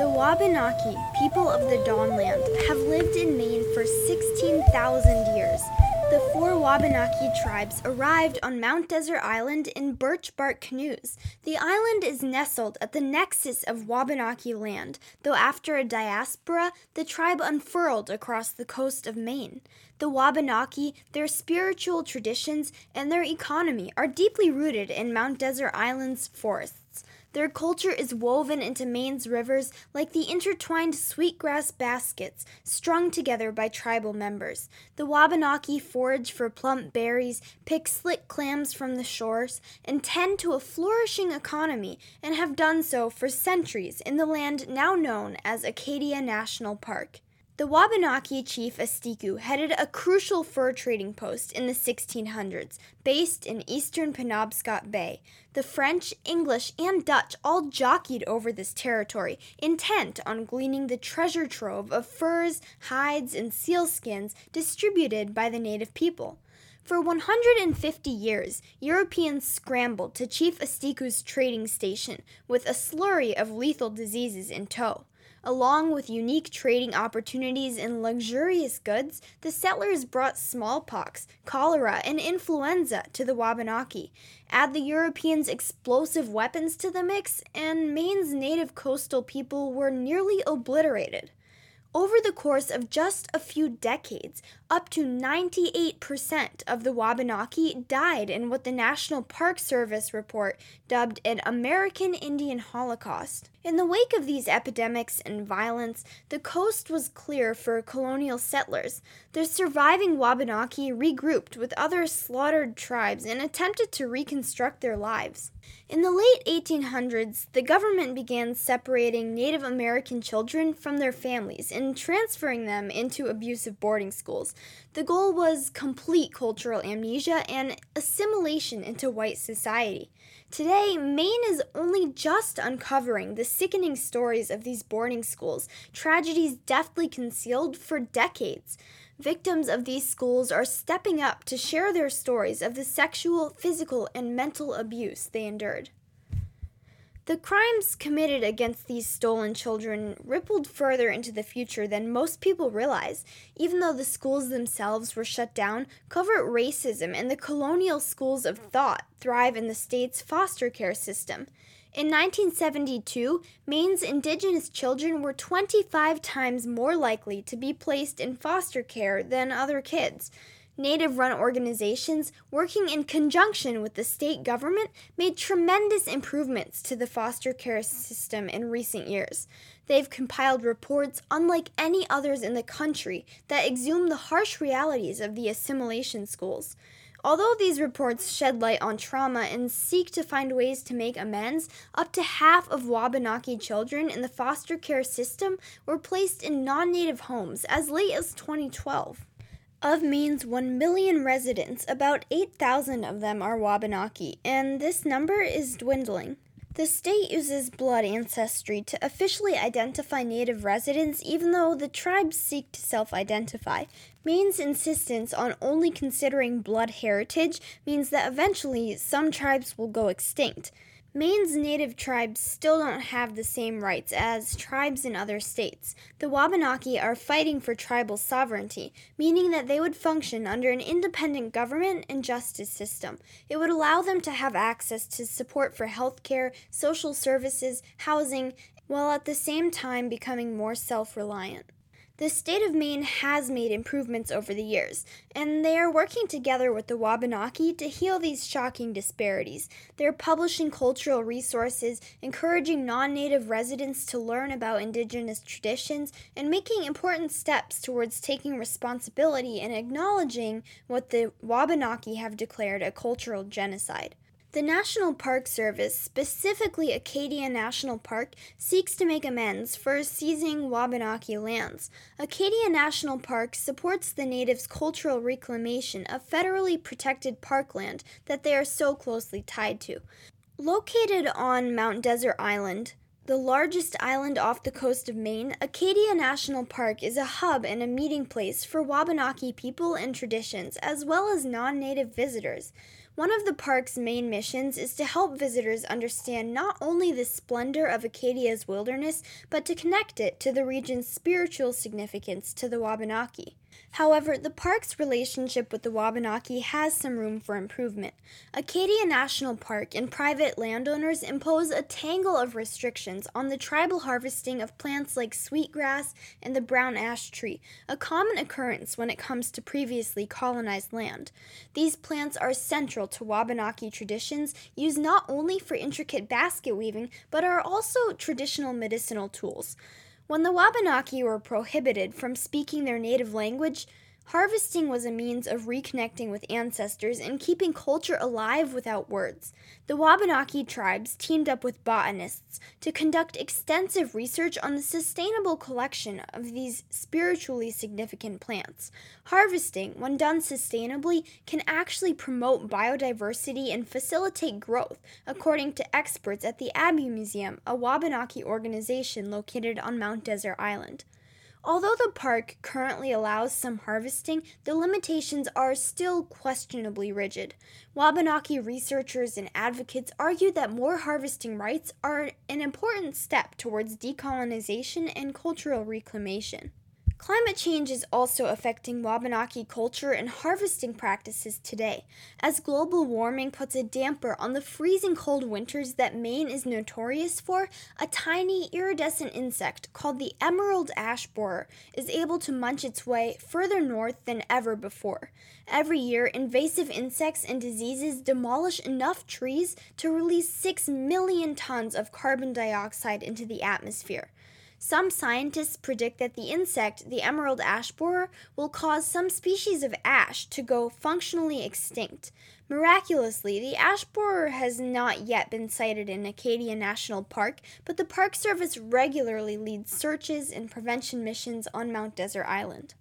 The Wabanaki, people of the Dawnland, have lived in Maine for 16,000 years. The four Wabanaki tribes arrived on Mount Desert Island in birch bark canoes. The island is nestled at the nexus of Wabanaki land, though after a diaspora, the tribe unfurled across the coast of Maine. The Wabanaki, their spiritual traditions, and their economy are deeply rooted in Mount Desert Island's forests. Their culture is woven into Maine's rivers like the intertwined sweetgrass baskets strung together by tribal members. The Wabanaki forage for plump berries, pick slick clams from the shores, and tend to a flourishing economy and have done so for centuries in the land now known as Acadia National Park. The Wabanaki chief Asticou headed a crucial fur trading post in the 1600s, based in eastern Penobscot Bay. The French, English, and Dutch all jockeyed over this territory, intent on gleaning the treasure trove of furs, hides, and sealskins distributed by the native people. For 150 years, Europeans scrambled to Chief Asticou's trading station with a slurry of lethal diseases in tow. Along with unique trading opportunities in luxurious goods, the settlers brought smallpox, cholera, and influenza to the Wabanaki. Add the Europeans' explosive weapons to the mix, and Maine's native coastal people were nearly obliterated. Over the course of just a few decades, up to 98% of the Wabanaki died in what the National Park Service report dubbed an American Indian Holocaust. In the wake of these epidemics and violence, the coast was clear for colonial settlers. The surviving Wabanaki regrouped with other slaughtered tribes and attempted to reconstruct their lives. In the late 1800s, the government began separating Native American children from their families and transferring them into abusive boarding schools. The goal was complete cultural amnesia and assimilation into white society. Today, Maine is only just uncovering the sickening stories of these boarding schools, tragedies deftly concealed for decades. Victims of these schools are stepping up to share their stories of the sexual, physical, and mental abuse they endured. The crimes committed against these stolen children rippled further into the future than most people realize. Even though the schools themselves were shut down, covert racism and the colonial schools of thought thrive in the state's foster care system. In 1972, Maine's indigenous children were 25 times more likely to be placed in foster care than other kids. Native run organizations, working in conjunction with the state government, made tremendous improvements to the foster care system in recent years. They've compiled reports unlike any others in the country that exhume the harsh realities of the assimilation schools. Although these reports shed light on trauma and seek to find ways to make amends, up to half of Wabanaki children in the foster care system were placed in non native homes as late as 2012. Of Maine's 1 million residents, about 8,000 of them are Wabanaki, and this number is dwindling. The state uses blood ancestry to officially identify Native residents, even though the tribes seek to self identify. Maine's insistence on only considering blood heritage means that eventually some tribes will go extinct. Maine's native tribes still don't have the same rights as tribes in other states. The Wabanaki are fighting for tribal sovereignty, meaning that they would function under an independent government and justice system. It would allow them to have access to support for health care, social services, housing, while at the same time becoming more self reliant. The state of Maine has made improvements over the years, and they are working together with the Wabanaki to heal these shocking disparities. They're publishing cultural resources, encouraging non native residents to learn about indigenous traditions, and making important steps towards taking responsibility and acknowledging what the Wabanaki have declared a cultural genocide. The National Park Service, specifically Acadia National Park, seeks to make amends for seizing Wabanaki lands. Acadia National Park supports the natives' cultural reclamation of federally protected parkland that they are so closely tied to. Located on Mount Desert Island, the largest island off the coast of Maine, Acadia National Park is a hub and a meeting place for Wabanaki people and traditions, as well as non native visitors. One of the park's main missions is to help visitors understand not only the splendor of Acadia's wilderness, but to connect it to the region's spiritual significance to the Wabanaki. However, the park's relationship with the Wabanaki has some room for improvement. Acadia National Park and private landowners impose a tangle of restrictions on the tribal harvesting of plants like sweetgrass and the brown ash tree, a common occurrence when it comes to previously colonized land. These plants are central to Wabanaki traditions, used not only for intricate basket weaving, but are also traditional medicinal tools. When the Wabanaki were prohibited from speaking their native language, Harvesting was a means of reconnecting with ancestors and keeping culture alive without words. The Wabanaki tribes teamed up with botanists to conduct extensive research on the sustainable collection of these spiritually significant plants. Harvesting, when done sustainably, can actually promote biodiversity and facilitate growth, according to experts at the Abbe Museum, a Wabanaki organization located on Mount Desert Island. Although the park currently allows some harvesting, the limitations are still questionably rigid. Wabanaki researchers and advocates argue that more harvesting rights are an important step towards decolonization and cultural reclamation. Climate change is also affecting Wabanaki culture and harvesting practices today, as global warming puts a damper on the freezing cold winters that Maine is notorious for. A tiny iridescent insect called the emerald ash borer is able to munch its way further north than ever before. Every year, invasive insects and diseases demolish enough trees to release 6 million tons of carbon dioxide into the atmosphere. Some scientists predict that the insect, the emerald ash borer, will cause some species of ash to go functionally extinct. Miraculously, the ash borer has not yet been sighted in Acadia National Park, but the Park Service regularly leads searches and prevention missions on Mount Desert Island.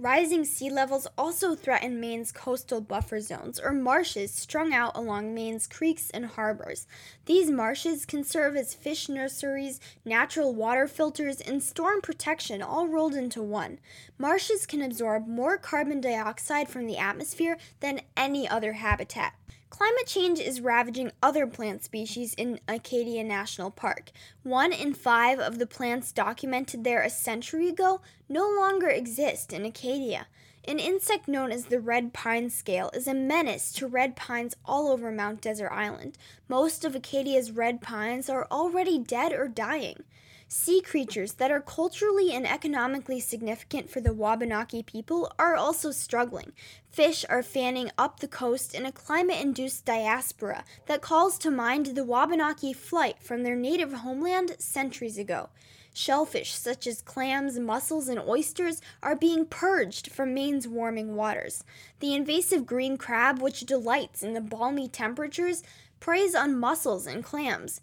Rising sea levels also threaten Maine's coastal buffer zones, or marshes strung out along Maine's creeks and harbors. These marshes can serve as fish nurseries, natural water filters, and storm protection all rolled into one. Marshes can absorb more carbon dioxide from the atmosphere than any other habitat. Climate change is ravaging other plant species in Acadia National Park. One in five of the plants documented there a century ago no longer exist in Acadia. An insect known as the red pine scale is a menace to red pines all over Mount Desert Island. Most of Acadia's red pines are already dead or dying. Sea creatures that are culturally and economically significant for the Wabanaki people are also struggling. Fish are fanning up the coast in a climate induced diaspora that calls to mind the Wabanaki flight from their native homeland centuries ago. Shellfish such as clams, mussels, and oysters are being purged from Maine's warming waters. The invasive green crab, which delights in the balmy temperatures, preys on mussels and clams.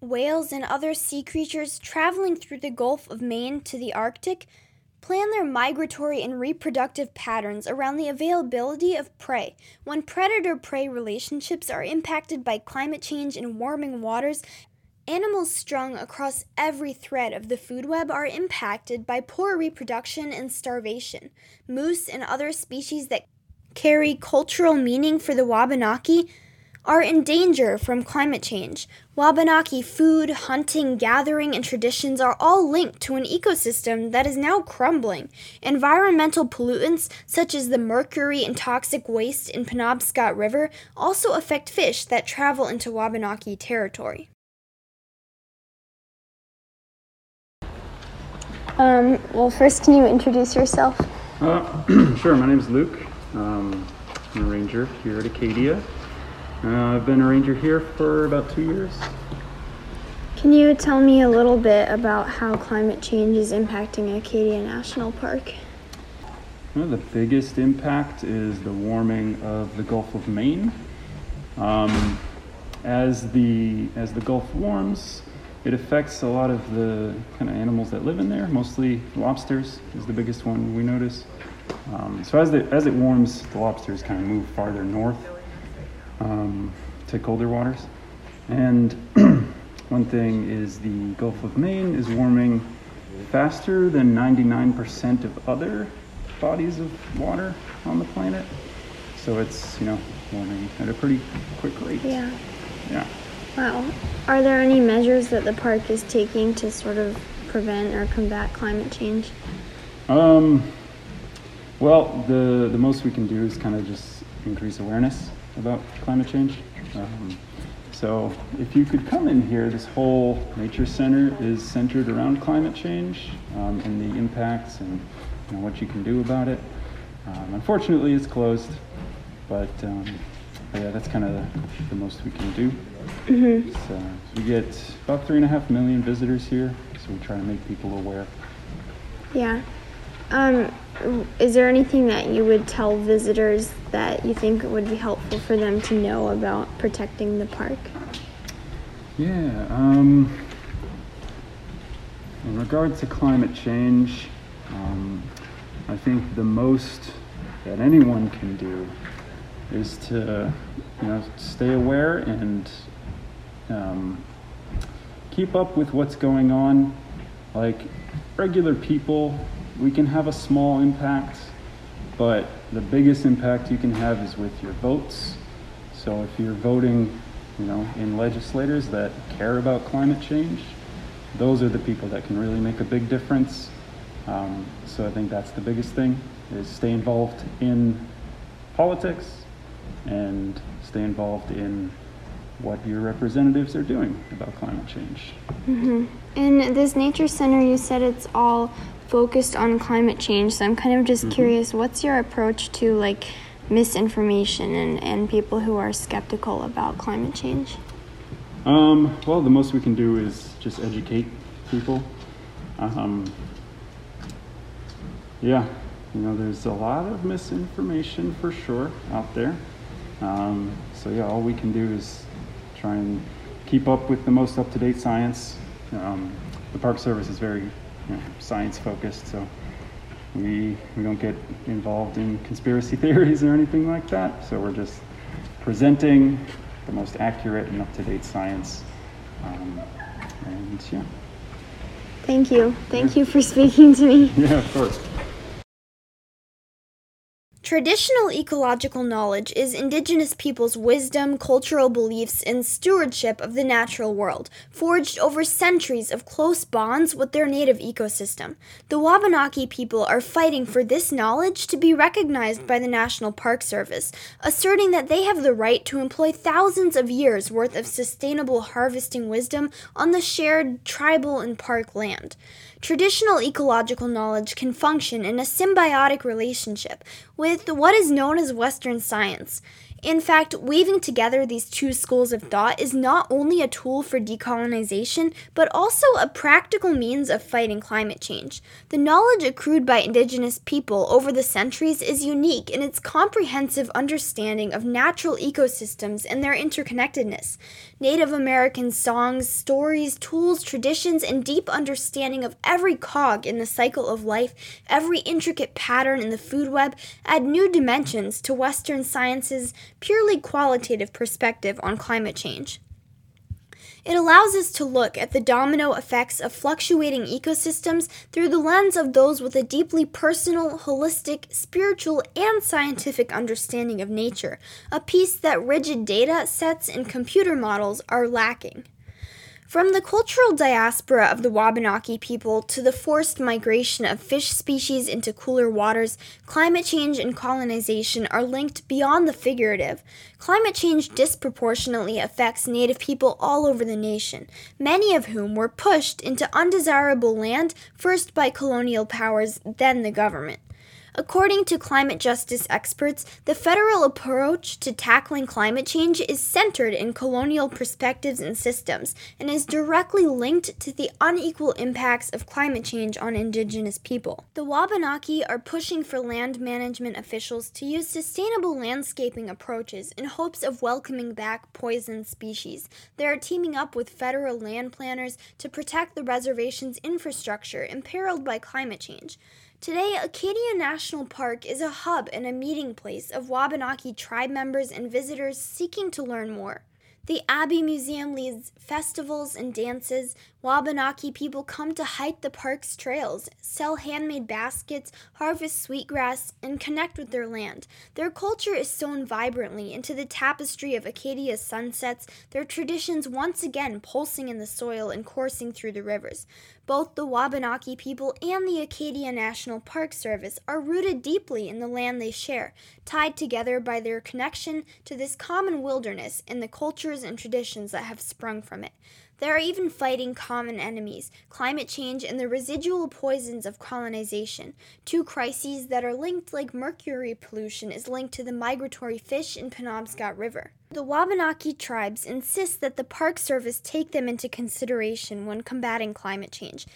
Whales and other sea creatures traveling through the Gulf of Maine to the Arctic plan their migratory and reproductive patterns around the availability of prey. When predator prey relationships are impacted by climate change and warming waters, animals strung across every thread of the food web are impacted by poor reproduction and starvation. Moose and other species that carry cultural meaning for the Wabanaki are in danger from climate change. Wabanaki food, hunting, gathering, and traditions are all linked to an ecosystem that is now crumbling. Environmental pollutants, such as the mercury and toxic waste in Penobscot River, also affect fish that travel into Wabanaki territory. Um, well, first, can you introduce yourself? Uh, sure, my name is Luke. Um, I'm a ranger here at Acadia. Uh, I've been a ranger here for about two years. Can you tell me a little bit about how climate change is impacting Acadia National Park? Well, the biggest impact is the warming of the Gulf of Maine. Um, as the as the Gulf warms, it affects a lot of the kind of animals that live in there. Mostly lobsters is the biggest one we notice. Um, so as the as it warms, the lobsters kind of move farther north um, to colder waters. And one thing is the Gulf of Maine is warming faster than 99% of other bodies of water on the planet. So it's, you know, warming at a pretty quick rate. Yeah. Yeah. Wow. Are there any measures that the park is taking to sort of prevent or combat climate change? Um, well, the, the most we can do is kind of just increase awareness about climate change. Um, so if you could come in here, this whole nature center is centered around climate change um, and the impacts and you know, what you can do about it. Um, unfortunately, it's closed, but, um, but yeah, that's kind of the, the, most we can do. Mm-hmm. So, so we get about three and a half million visitors here, so we try to make people aware. Yeah. Is there anything that you would tell visitors that you think would be helpful for them to know about protecting the park? Yeah. Um, in regards to climate change, um, I think the most that anyone can do is to, you know, stay aware and um, keep up with what's going on. Like regular people we can have a small impact, but the biggest impact you can have is with your votes. So if you're voting, you know, in legislators that care about climate change, those are the people that can really make a big difference. Um, so I think that's the biggest thing is stay involved in politics and stay involved in what your representatives are doing about climate change. Mm-hmm. In this nature center, you said it's all focused on climate change. So I'm kind of just mm-hmm. curious, what's your approach to like misinformation and, and people who are skeptical about climate change? Um, well, the most we can do is just educate people. Um, yeah, you know, there's a lot of misinformation for sure out there. Um, so yeah, all we can do is try and keep up with the most up-to-date science. Um, the Park Service is very you know, science focused, so we we don't get involved in conspiracy theories or anything like that. So we're just presenting the most accurate and up to date science. Um, and yeah. Thank you. Thank yeah. you for speaking to me. Yeah, of course. Traditional ecological knowledge is indigenous peoples' wisdom, cultural beliefs, and stewardship of the natural world, forged over centuries of close bonds with their native ecosystem. The Wabanaki people are fighting for this knowledge to be recognized by the National Park Service, asserting that they have the right to employ thousands of years' worth of sustainable harvesting wisdom on the shared tribal and park land. Traditional ecological knowledge can function in a symbiotic relationship with what is known as Western science. In fact, weaving together these two schools of thought is not only a tool for decolonization, but also a practical means of fighting climate change. The knowledge accrued by indigenous people over the centuries is unique in its comprehensive understanding of natural ecosystems and their interconnectedness. Native American songs, stories, tools, traditions, and deep understanding of every cog in the cycle of life, every intricate pattern in the food web, add new dimensions to Western science's purely qualitative perspective on climate change. It allows us to look at the domino effects of fluctuating ecosystems through the lens of those with a deeply personal, holistic, spiritual, and scientific understanding of nature, a piece that rigid data sets and computer models are lacking. From the cultural diaspora of the Wabanaki people to the forced migration of fish species into cooler waters, climate change and colonization are linked beyond the figurative. Climate change disproportionately affects Native people all over the nation, many of whom were pushed into undesirable land first by colonial powers, then the government. According to climate justice experts, the federal approach to tackling climate change is centered in colonial perspectives and systems and is directly linked to the unequal impacts of climate change on indigenous people. The Wabanaki are pushing for land management officials to use sustainable landscaping approaches in hopes of welcoming back poison species. They are teaming up with federal land planners to protect the reservation's infrastructure imperiled by climate change. Today, Acadia National Park is a hub and a meeting place of Wabanaki tribe members and visitors seeking to learn more. The Abbe Museum leads festivals and dances. Wabanaki people come to hike the park's trails, sell handmade baskets, harvest sweetgrass, and connect with their land. Their culture is sewn vibrantly into the tapestry of Acadia's sunsets, their traditions once again pulsing in the soil and coursing through the rivers. Both the Wabanaki people and the Acadia National Park Service are rooted deeply in the land they share, tied together by their connection to this common wilderness and the cultures and traditions that have sprung from it. They are even fighting common enemies climate change and the residual poisons of colonization, two crises that are linked like mercury pollution is linked to the migratory fish in Penobscot River. The Wabanaki tribes insist that the Park Service take them into consideration when combating climate change,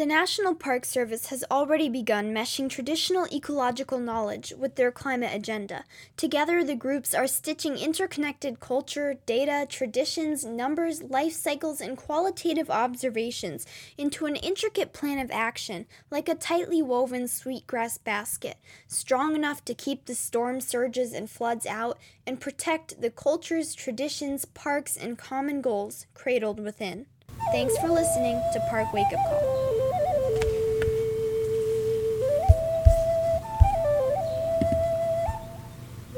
the National Park Service has already begun meshing traditional ecological knowledge with their climate agenda. Together, the groups are stitching interconnected culture, data, traditions, numbers, life cycles, and qualitative observations into an intricate plan of action, like a tightly woven sweetgrass basket, strong enough to keep the storm surges and floods out and protect the cultures, traditions, parks, and common goals cradled within. Thanks for listening to Park Wake Up Call.